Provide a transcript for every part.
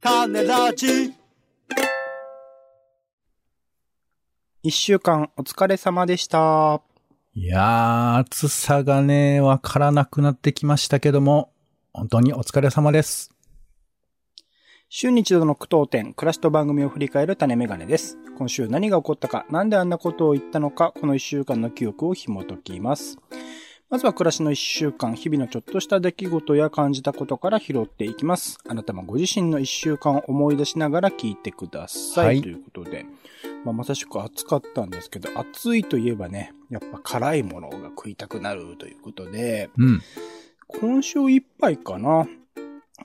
種ラジ一週間お疲れ様でした。いやー、暑さがね、わからなくなってきましたけども、本当にお疲れ様です。週に一度の苦闘点、暮らしと番組を振り返る種メガネです。今週何が起こったか、なんであんなことを言ったのか、この一週間の記憶を紐解きます。まずは暮らしの一週間、日々のちょっとした出来事や感じたことから拾っていきます。あなたもご自身の一週間を思い出しながら聞いてください。はいということで、まあ、まさしく暑かったんですけど、暑いといえばね、やっぱ辛いものが食いたくなるということで、うん。今週いっぱいかな。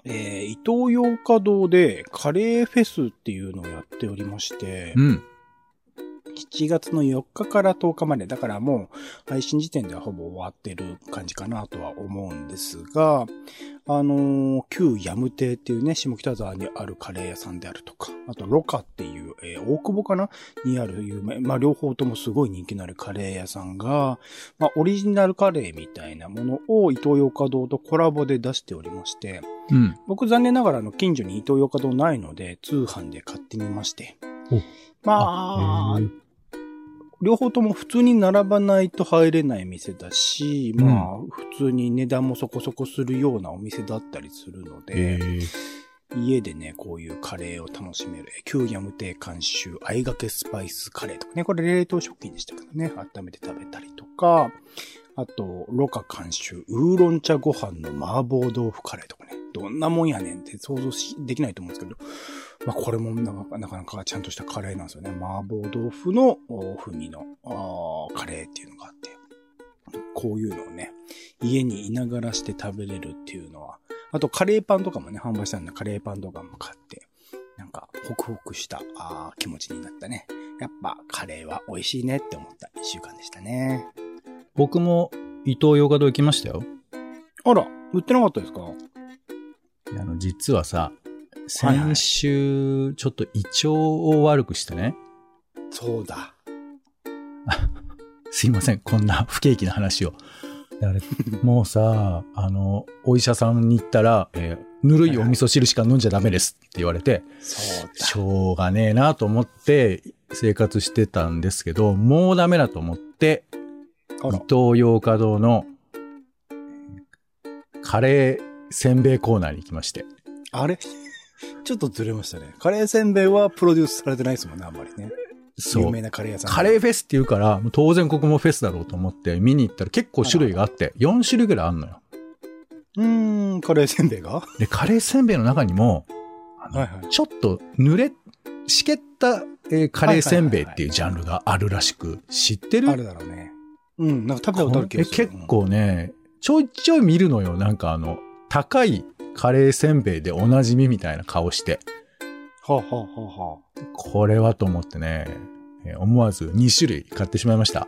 えー、伊東洋華堂でカレーフェスっていうのをやっておりまして、うん。7月の4日から10日まで、だからもう配信時点ではほぼ終わってる感じかなとは思うんですが、あのー旧ヤム亭っていうね、下北沢にあるカレー屋さんであるとか、あとロカっていう、えー大久保かな？にある有名、まあ両方ともすごい人気のあるカレー屋さんが、まあオリジナルカレーみたいなものを伊東洋華堂とコラボで出しておりまして、うん。僕残念ながらあの近所に伊東洋華堂ないので通販で買ってみましてお。まあ両方とも普通に並ばないと入れない店だし、まあ、普通に値段もそこそこするようなお店だったりするのえで、ー、家でね、こういうカレーを楽しめる、旧ヤム亭監修、あいがけスパイスカレーとかね、これ冷凍食品でしたけどね、温めて食べたりとか、あと、ロカ監修、ウーロン茶ご飯の麻婆豆腐カレーとかね、どんなもんやねんって想像しできないと思うんですけど、まあこれもなかなかちゃんとしたカレーなんですよね。麻婆豆腐のお風味のカレーっていうのがあって、こういうのをね、家にいながらして食べれるっていうのは、あとカレーパンとかもね、販売したんでカレーパンとかも買って、なんか、ホクホクしたあー気持ちになったね。やっぱカレーは美味しいねって思った一週間でしたね。僕も伊東洋華堂行きましたよ。あら、売ってなかったですか？あの、実はさ、先週、ちょっと胃腸を悪くしてね。そうだ。すいません、こんな不景気な話を。もうさ、あの、お医者さんに行ったら、えーぬるいお味噌汁しか飲んじゃダメですって言われて。しょうがねえなと思って生活してたんですけど、もうダメだと思って、伊東洋華堂のカレーせんべいコーナーに行きまして。あれ？ちょっとずれましたね。カレーせんべいはプロデュースされてないですもんね、あんまりね。そう有名。なカレー屋さん。カレーフェスって言うから、当然ここもフェスだろうと思って見に行ったら結構種類があって、4種類ぐらいあんのよ。うーん、カレーせんべいが？はで、カレーせんべいの中にも、あのいはい。ちょっと濡れ、しけった、えーカレーせんべいっていうジャンルがあるらしく、知ってる？あるだろうね。うん、なんか食べたことある気えがする。結構ね、ちょいちょい見るのよ。なんかあの、高いカレーせんべいでおなじみみたいな顔して、うん。はあ、はあはあはあ、これはと思ってね、えー思わず2種類買ってしまいました。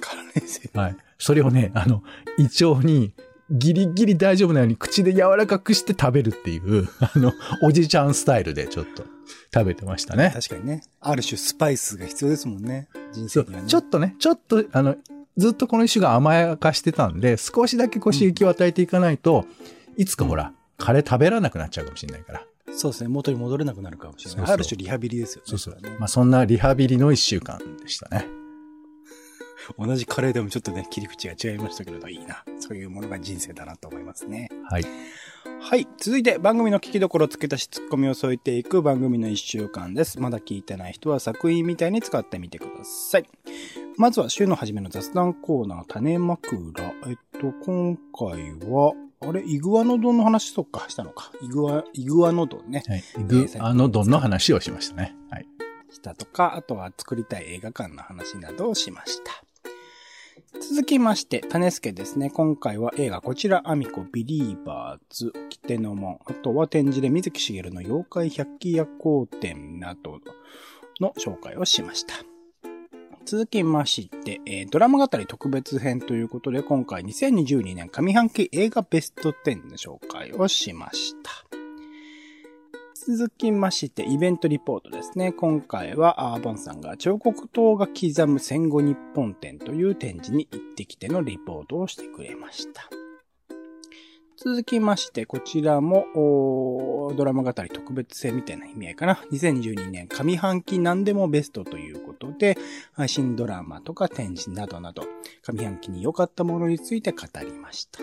カレーせんべい。はい。それをね、あの、胃腸にギリギリ大丈夫なように口で柔らかくして食べるっていう、あの、おじちゃんスタイルでちょっと食べてましたね。確かにね。ある種スパイスが必要ですもんね。人生にはね。ちょっとね、ちょっと、あの、ずっとこの一種が甘やかしてたんで、少しだけこう刺激を与えていかないと、いつかほら、カレー食べられなくなっちゃうかもしれないから。そうですね。元に戻れなくなるかもしれない。そうそうある種リハビリですよね。そうそう。まあそんなリハビリの一週間でしたね。同じカレーでもちょっとね、切り口が違いましたけれど、いいな。そういうものが人生だなと思いますね。はい。はい。続いて番組の聞きどころ付け足しツッコミを添えていく番組の一週間です。まだ聞いてない人は作品みたいに使ってみてください。まずは週の初めの雑談コーナー、種枕。えっと、今回は、あれ、イグアノ丼の話そっか、したのか。イグア、イグアノ丼ね。はい。グアノドンの話をしましたね。はい。したとか、あとは作りたい映画館の話などをしました。続きまして、種助ですね。今回は映画こちら、アミコ、ビリーバーズ、掟の門、あとは展示で水木しげるの妖怪百鬼夜行展などの紹介をしました。続きまして、えードラマ語り特別編ということで、今回2022年上半期映画ベスト10の紹介をしました。続きまして、イベントリポートですね。今回は、アーボンさんが彫刻刀が刻む戦後日本展という展示に行ってきてのリポートをしてくれました。続きまして、こちらも、ドラマ語り特別性みたいな意味合いかな。2022年上半期何でもベストということで、配信ドラマとか展示などなど、上半期に良かったものについて語りました。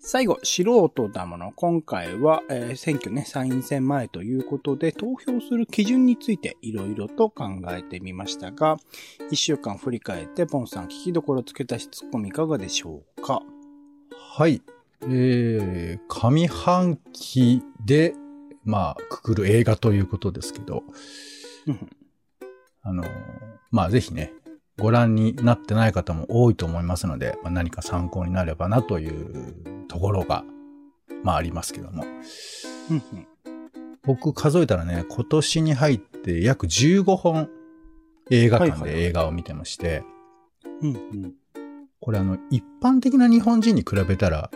最後、素人だもの。今回は、えー選挙ね、参院選前ということで、投票する基準についていろいろと考えてみましたが、一週間振り返って、ポンさん聞きどころつけたしツッコミいかがでしょうか？はい。えー、上半期で、まあ、くくる映画ということですけど、うんあのー、まあ、ぜひね、ご覧になってない方も多いと思いますので、まあ、何か参考になればなというところが、まあ、ありますけども。僕数えたらね、今年に入って約15本映画館で映画を見てまして、これあの、一般的な日本人に比べたら、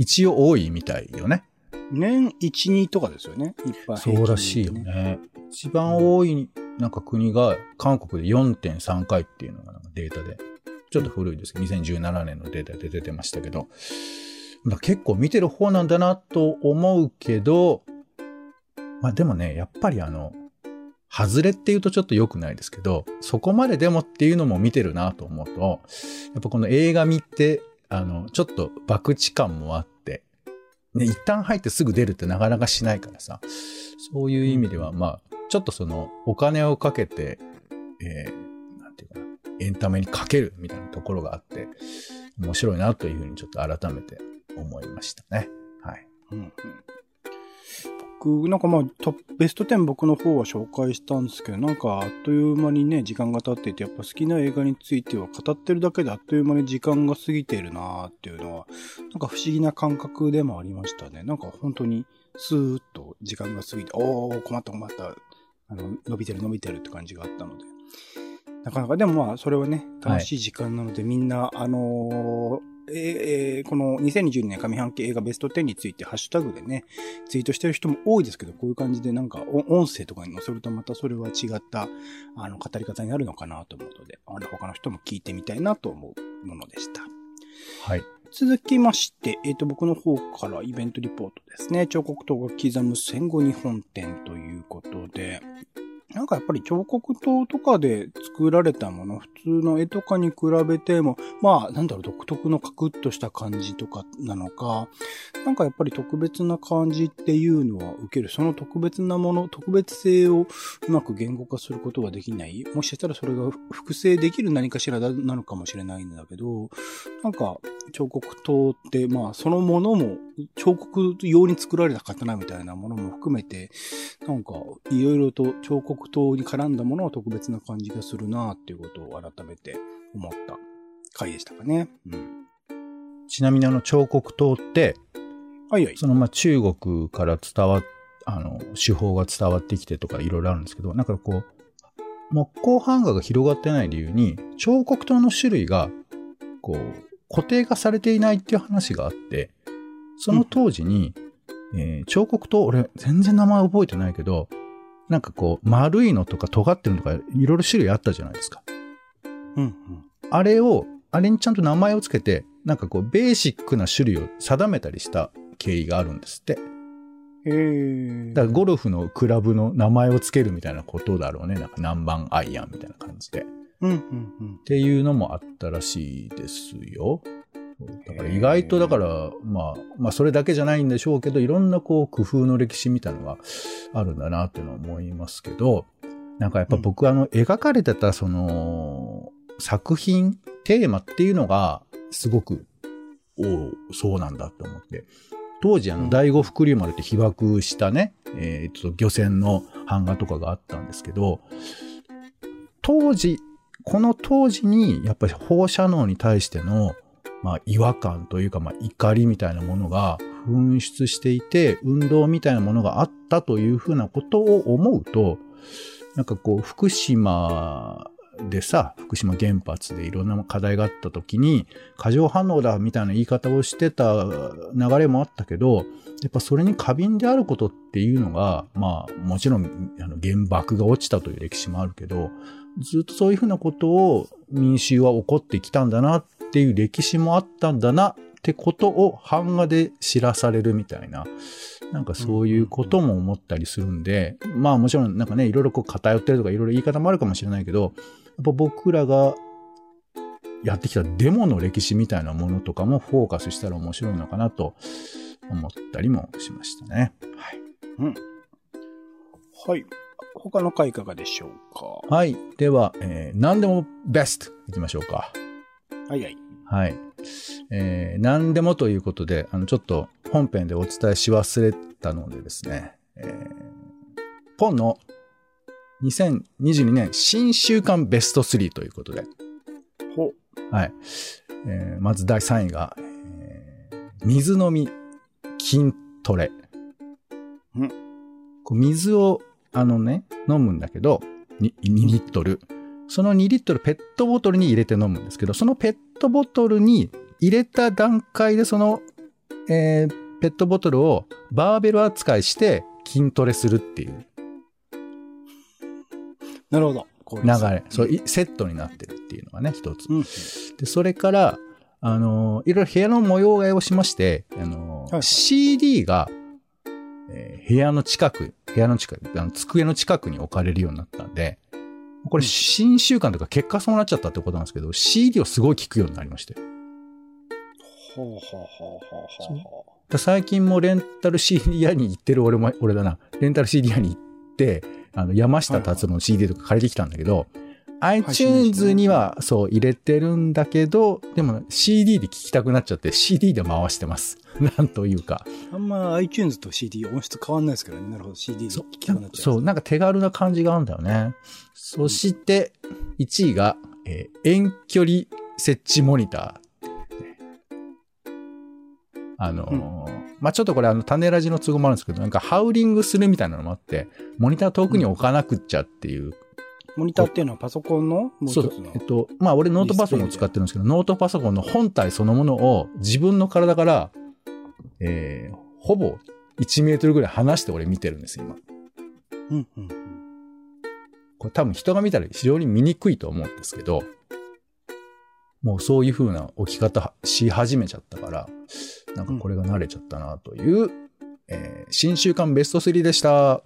一応多いみたいよね。年1、2とかですよね。一般平均そうらしいよね。一番多い、なんか国が韓国で4.3回っていうのがなんかデータで、ちょっと古いですけど、2017年のデータで出てましたけど、まあ、結構見てる方なんだなと思うけど、まあでもね、やっぱりあの、外れって言うとちょっと良くないですけど、そこまででもっていうのも見てるなと思うと、やっぱこの映画見て、あの、ちょっと博打感もあって、ね、一旦入ってすぐ出るってなかなかしないからさ、そういう意味では、まあ、ちょっとその、お金をかけて、えー、なんていうかな、エンタメにかけるみたいなところがあって、面白いなというふうにちょっと改めて思いましたね。はい。うんうん僕、なんかまあ、ベスト10僕の方は紹介したんですけど、なんかあっという間にね、時間が経っていて、やっぱ好きな映画については語ってるだけであっという間に時間が過ぎてるなーっていうのは、なんか不思議な感覚でもありましたね。なんか本当にスーッと時間が過ぎて、おー、困った困った、あの、伸びてる伸びてるって感じがあったので。なかなか、でもまあ、それはね、楽しい時間なので、みんな、あのーえーえーこの2022年上半期映画ベスト10についてハッシュタグでね、ツイートしてる人も多いですけど、こういう感じでなんかお音声とかに載せるとまたそれは違った、あの、語り方になるのかなと思うので、あの、他の人も聞いてみたいなと思うものでした。はい。続きまして、えっ、と、僕の方からイベントリポートですね。彫刻刀が刻む戦後日本展ということで、なんかやっぱり彫刻刀とかで作られたもの、普通の絵とかに比べても、まあ、なんだろう、独特のカクッとした感じとかなのか、なんかやっぱり特別な感じっていうのは受ける。その特別なもの、特別性をうまく言語化することができない。もしかしたらそれが複製できる何かしらなのかもしれないんだけど、なんか彫刻刀って、まあそのものも彫刻用に作られた刀みたいなものも含めて、なんかいろいろと彫刻刀に絡んだものは特別な感じがするなっていうことを改めて思った回でしたかね。うん。ちなみにあの彫刻刀って、はいはい。そのまあ中国から伝わっ、あの、手法が伝わってきてとかいろいろあるんですけど、なんかこう、木工版画が広がってない理由に、彫刻刀の種類が、こう、固定化されていないっていう話があって、その当時に、えー彫刻刀、俺全然名前覚えてないけど、なんかこう、丸いのとか尖ってるのとか、いろいろ種類あったじゃないですか。うんうん。あれを、あれにちゃんと名前をつけて、なんかこう、ベーシックな種類を定めたりした経緯があるんですって。へー。だからゴルフのクラブの名前をつけるみたいなことだろうね。なんか何番アイアンみたいな感じで。っうんうんうん。ていうのもあったらしいですよ。だから意外とだから、まあ、まあそれだけじゃないんでしょうけど、いろんなこう工夫の歴史みたいなのがあるんだなっていうのは思いますけど、なんかやっぱ僕あの描かれてたその作品、テーマっていうのがすごく、おうそうなんだって思って。当時あのうん第五福竜丸って被爆したね、えっと漁船の版画とかがあったんですけど、当時、この当時にやっぱり放射能に対してのまあ、違和感というか、まあ、怒りみたいなものが噴出していて、運動みたいなものがあったというふうなことを思うと、なんかこう、福島でさ、福島原発でいろんな課題があった時に、過剰反応だみたいな言い方をしてた流れもあったけど、やっぱそれに過敏であることっていうのが、まあ、もちろん、あの、原爆が落ちたという歴史もあるけど、ずっとそういうふうなことを民衆は起こってきたんだなっていう歴史もあったんだなっってことを版画で知らされるみたいな、なんかそういうことも思ったりするんで、まあもちろんなんかね、いろいろこう偏ってるとかいろいろ言い方もあるかもしれないけど、やっぱ僕らがやってきたデモの歴史みたいなものとかもフォーカスしたら面白いのかなと思ったりもしましたね。はい。うん。はい。他の回いかがでしょうか？はい。では、えー、何でもベストいきましょうか。はいはい。はい。えー、何でもということで、あの、ちょっと本編でお伝えし忘れたのでですね、えー、ポンの2022年新週間ベスト3ということで、ほう。はい。えーまず第3位が、えー水飲み筋トレ。うんこう水を、あのね、飲むんだけど、に2リットル。その2リットルペットボトルに入れて飲むんですけど、そのペットボトルに入れた段階でその、えーペットボトルをバーベル扱いして筋トレするっていうなるほど。こういう流れ。そう、いセットになってるっていうのがね、一つ。うん。で、それから、あの、いろいろ部屋の模様替えをしまして、あの、はい CD が、えー部屋の近く、部屋の近く、あの机の近くに置かれるようになったんで、これ、うん新習慣とか結果そうなっちゃったってことなんですけど、CD をすごい聞くようになりまして。ほうほうほうほうほう最近もレンタル CD 屋に行ってる俺も、俺だな。レンタル CD 屋に行って、あの、山下達郎の CD とか借りてきたんだけど、配信ですね iTunes にはそう入れてるんだけど、でも CD で聞きたくなっちゃって CD で回してます。なんというか。う。あんま iTunes と CD 音質変わんないですけどね。なるほど。CD でそ聞きたくなっちゃう。そう、なんか手軽な感じがあるんだよね。そして、1位が、えー遠距離設置モニター。あのーまあ、ちょっとこれあの、種ラジの都合もあるんですけど、なんかハウリングするみたいなのもあって、モニター遠くに置かなくっちゃっていう。モニターっていうのはパソコンのもう一そうつの。えっと、まあ、俺ノートパソコンを使ってるんですけど、ノートパソコンの本体そのものを自分の体から、えー、ほぼ1メートルぐらい離して俺見てるんですよ、今。うんうんうん。これ多分人が見たら非常に見にくいと思うんですけど、もうそういう風な置き方し始めちゃったから、なんかこれが慣れちゃったなという、えー新週間ベスト3でした。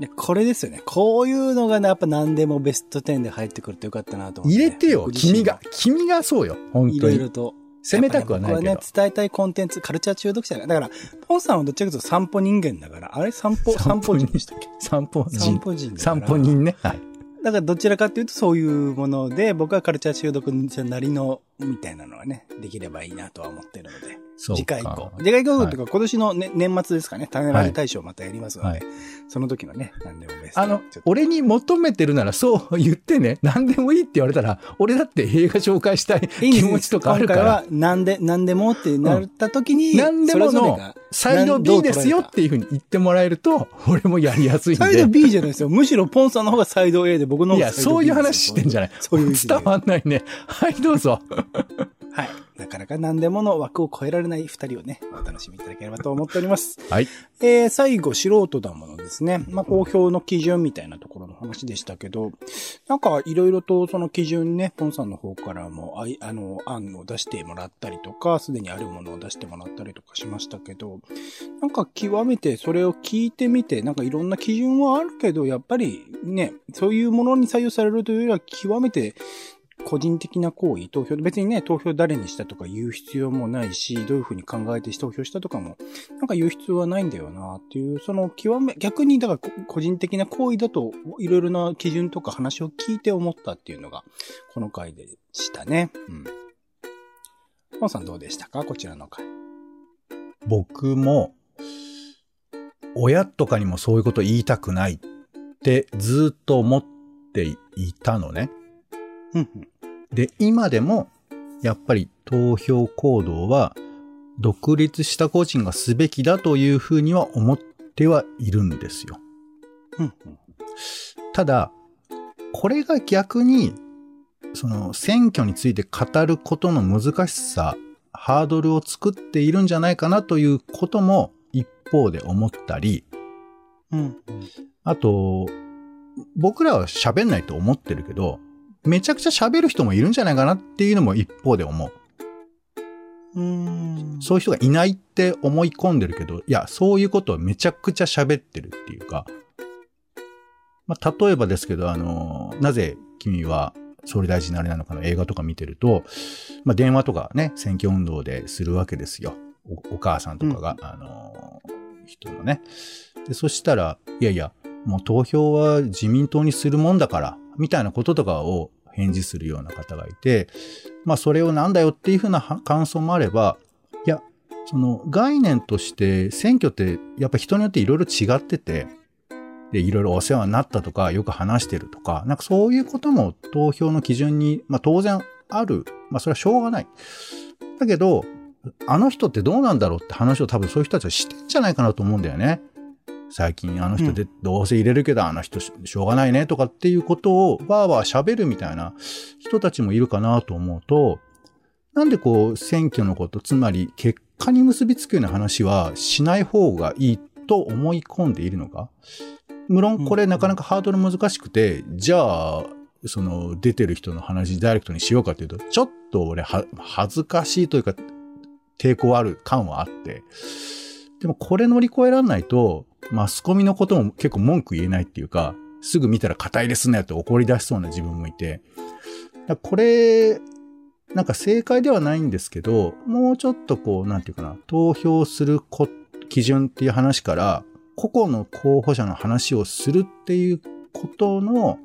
で、これですよね。こういうのがね、やっぱ何でもベスト10で入ってくるとよかったなと思って、入れてよ、君が。君がそうよ、本い当に。ろいろと。責めたくはないけどね僕はね、伝えたいコンテンツ、カルチャー中毒者だから。だから、ポンさんはどっちかというと散歩人間だから、あれ？散歩、散歩人？人でしたっけ？散歩人。散歩人散歩人ね。はい。だからどちらかというとそういうもので、僕はカルチャー中毒者なりの、みたいなのはね、できればいいなとは思ってるので。次回以降。次回以降というか、今年の、ね、年末ですかね、種ラジ大賞またやりますので、はい。その時のね、何でもベスト。あの俺に求めてるならそう言ってね、何でもいいって言われたら、俺だって映画紹介したい気持ちとかあるから。今回は、、なんで、なんでもってなった時に、何でものサイド B ですよっていうふうに言ってもらえると、俺もやりやすいんで。サイド B じゃないですよ。むしろポンさんの方がサイド A で僕の方いや、がサイド B そういう話してんじゃないそういう伝わんないね。はい、どうぞ。はい。なかなか何でもの枠を超えられない二人をね、お楽しみいただければと思っております。はい。えー、最後、素人だものですね。まあ、公表の基準みたいなところの話でしたけど、なんか、いろいろとその基準ね、ポンさんの方からも、あい、あの、案を出してもらったりとか、すでにあるものを出してもらったりとかしましたけど、なんか極めてそれを聞いてみて、なんかいろんな基準はあるけど、やっぱりね、そういうものに左右されるというよりは、極めて、個人的な行為、投票、別にね、投票誰にしたとか言う必要もないし、どういうふうに考えて投票したとかも、なんか言う必要はないんだよなっていう、その極め、逆にだから個人的な行為だと、いろいろな基準とか話を聞いて思ったっていうのが、この回でしたね。うん。ポンさんどうでしたか？こちらの回。僕も、親とかにもそういうこと言いたくないってずっと思っていたのね。うんうん。で、今でも、やっぱり投票行動は、独立した個人がすべきだというふうには思ってはいるんですよ。うんうん。ただ、これが逆に、その選挙について語ることの難しさ、ハードルを作っているんじゃないかなということも一方で思ったり、うんうん。あと、僕らは喋んないと思ってるけど、めちゃくちゃ喋る人もいるんじゃないかなっていうのも一方で思う。うん。そういう人がいないって思い込んでるけど、いや、そういうことをめちゃくちゃ喋ってるっていうか、まあ、例えばですけど、あの、なぜ君は総理大臣になれないのかの映画とか見てると、まあ、電話とかね、選挙運動でするわけですよ。おお母さんとかが、あの、人のね。で、そしたら、いやいや、もう投票は自民党にするもんだから、みたいなこととかを返事するような方がいて、まあそれをなんだよっていうふうな感想もあれば、いや、その概念として選挙ってやっぱ人によっていろいろ違ってて、で、いろいろお世話になったとか、よく話してるとか、なんかそういうことも投票の基準に、まあ当然ある。まあそれはしょうがない。だけど、あの人ってどうなんだろうって話を多分そういう人たちはしてんじゃないかなと思うんだよね。最近あの人でどうせ入れるけど、あの人ししょうがないねとかっていうことをわーわー喋るみたいな人たちもいるかなと思うと、なんでこう選挙のこと、つまり結果に結びつくような話はしない方がいいと思い込んでいるのか？無論これなかなかハードル難しくて、じゃあ、その出てる人の話ダイレクトにしようかっていうと、ちょっと俺は恥ずかしいというか抵抗ある感はあって、でもこれ乗り越えられないと、マスコミのことも結構文句言えないっていうか、すぐ見たら硬いですねって怒り出しそうな自分もいて、これ、なんか正解ではないんですけど、もうちょっとこう、なんていうかな、投票する基準っていう話から、個々の候補者の話をするっていうことの、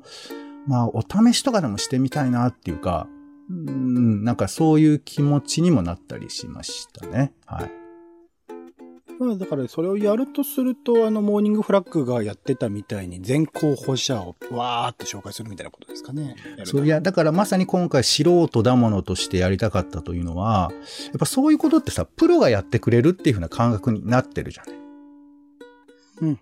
まあ、お試しとかでもしてみたいなっていうか、うん、なんかそういう気持ちにもなったりしましたね。はい。まあだからそれをやるとすると、あの、モーニングフラッグがやってたみたいに全候補者をわーって紹介するみたいなことですかね。そういや、だからまさに今回素人だものとしてやりたかったというのは、やっぱそういうことってさ、プロがやってくれるっていう風な感覚になってるじゃない。うんうん。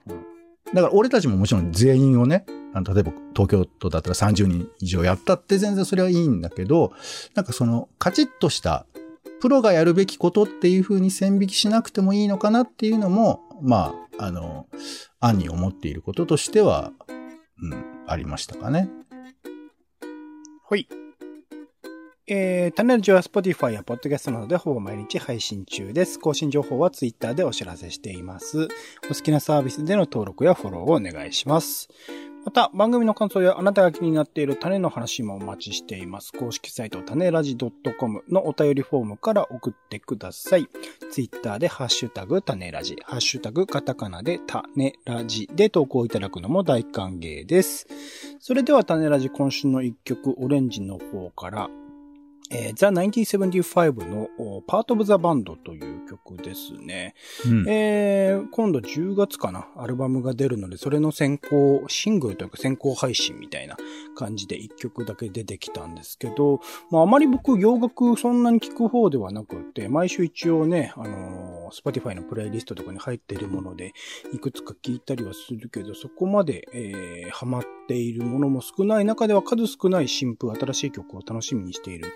だから俺たちももちろん全員をね、あの例えば東京都だったら30人以上やったって全然それはいいんだけど、なんかそのカチッとしたプロがやるべきことっていう風に線引きしなくてもいいのかなっていうのも、まあ、あの、案に思っていることとしては、うん、ありましたかね。はい。えー、タネルジは Spotify や Podcast などでほぼ毎日配信中です。更新情報は Twitter でお知らせしています。お好きなサービスでの登録やフォローをお願いします。また、番組の感想やあなたが気になっている種の話もお待ちしています。公式サイト種ラジ .com のお便りフォームから送ってください。ツイッターでハッシュタグ種ラジ、ハッシュタグカタカナで種ラジで投稿いただくのも大歓迎です。それでは種ラジ今週の一曲、オレンジの方から、えー、The 1975のお Part of the Band という曲ですね。うん。えー、今度10月かな、アルバムが出るので、それの先行、シングルというか先行配信みたいな感じで1曲だけ出てきたんですけど、まああまり僕洋楽そんなに聞く方ではなくて、毎週一応ね、あのー、Spotify のプレイリストとかに入っているもので、いくつか聞いたりはするけど、そこまで、えー、ハマっているものも少ない中では数少ない新風、新しい曲を楽しみにしている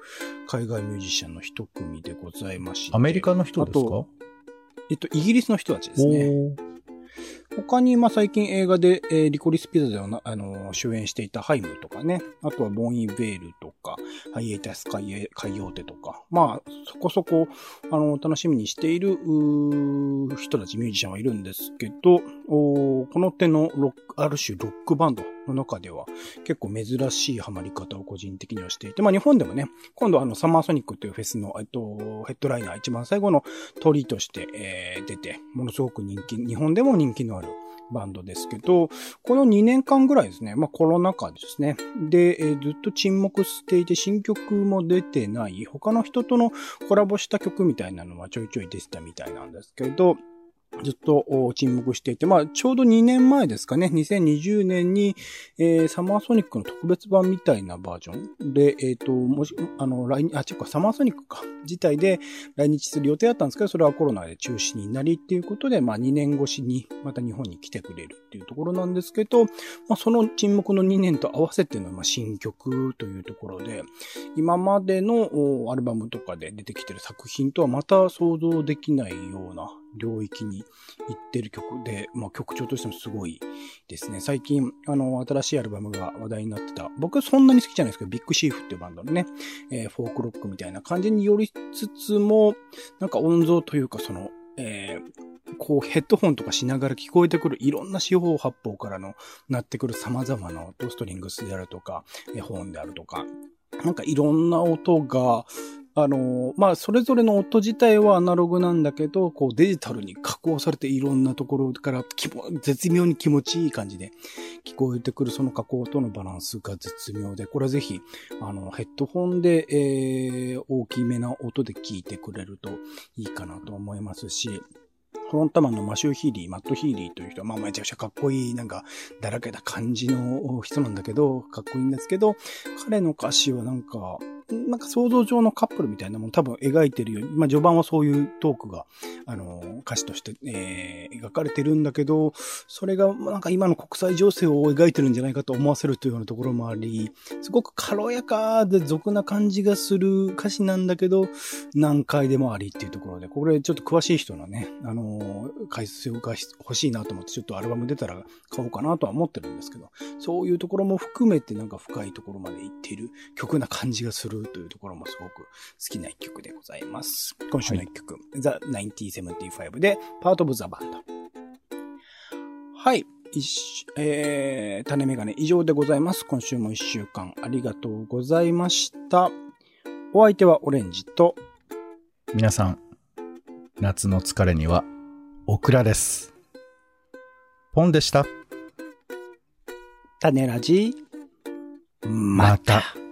海外ミュージシャンの一組でございまして。アメリカの人ですか？えっと、イギリスの人たちですね。他に、まあ、最近映画で、えーリコリスピザでは、あのー主演していたハイムとかね。あとはボンイ・ベールとか、ハイエータス海エ海洋手とか。まあ、そこそこ、あのー楽しみにしている、人たち、ミュージシャンはいるんですけど、おこの手のロック、ある種ロックバンドの中では、結構珍しいハマり方を個人的にはしていて、まあ、日本でもね、今度あの、サマーソニックというフェスの、えっと、ヘッドライナー一番最後の鳥として、えー出て、ものすごく人気、日本でも人気のあるバンドですけど、この2年間ぐらいですね、まあコロナ禍ですね。で、えーずっと沈黙していて新曲も出てない、他の人とのコラボした曲みたいなのはちょいちょい出てたみたいなんですけど、ずっと沈黙していて、まあ、ちょうど2年前ですかね、2020年に、えーサマーソニックの特別版みたいなバージョン。で、えっ、と、もし、あの、来日、あ、違うか、サマーソニックか、自体で来日する予定だったんですけど、それはコロナで中止になりっていうことで、まあ、2年越しにまた日本に来てくれるっていうところなんですけど、まあ、その沈黙の2年と合わせての、まあ、新曲というところで、今までのアルバムとかで出てきてる作品とはまた想像できないような領域に行ってる曲で、まあ曲調としてもすごいですね。最近、あの、新しいアルバムが話題になってた、僕はそんなに好きじゃないですけど、ビッグシーフっていうバンドのね、えー、フォークロックみたいな感じによりつつも、なんか音像というかその、えー、こうヘッドホンとかしながら聞こえてくるいろんな四方八方からのなってくる様々な音、ストリングスであるとか、えホーンであるとか、なんかいろんな音が、あの、まあ、それぞれの音自体はアナログなんだけど、こうデジタルに加工されていろんなところから絶妙に気持ちいい感じで聞こえてくるその加工とのバランスが絶妙で、これはぜひ、あの、ヘッドホンで、えー、大きめな音で聞いてくれるといいかなと思いますし、フロンタマンのマシュー・ヒーリー、マット・ヒーリーという人は、まあめちゃくちゃかっこいい、なんか、だらけた感じの人なんだけど、かっこいいんですけど、彼の歌詞はなんか、なんか想像上のカップルみたいなもの多分描いてるように、まあ序盤はそういうトークが、あの、歌詞として、えー、描かれてるんだけど、それがなんか今の国際情勢を描いてるんじゃないかと思わせるというようなところもあり、すごく軽やかで俗な感じがする歌詞なんだけど、難解でもありっていうところで、これちょっと詳しい人のね、あの、解説が欲しいなと思って、ちょっとアルバム出たら買おうかなとは思ってるんですけど、そういうところも含めてなんか深いところまで行っている曲な感じがする。るというところもすごく好きな一曲でございます。今週の一曲、はい、The 1975で Part of the Band。はい。えー、種メガネ以上でございます。今週も一週間ありがとうございました。お相手はオレンジと、皆さん、夏の疲れには、オクラです。ポンでした。種ラジ、また。また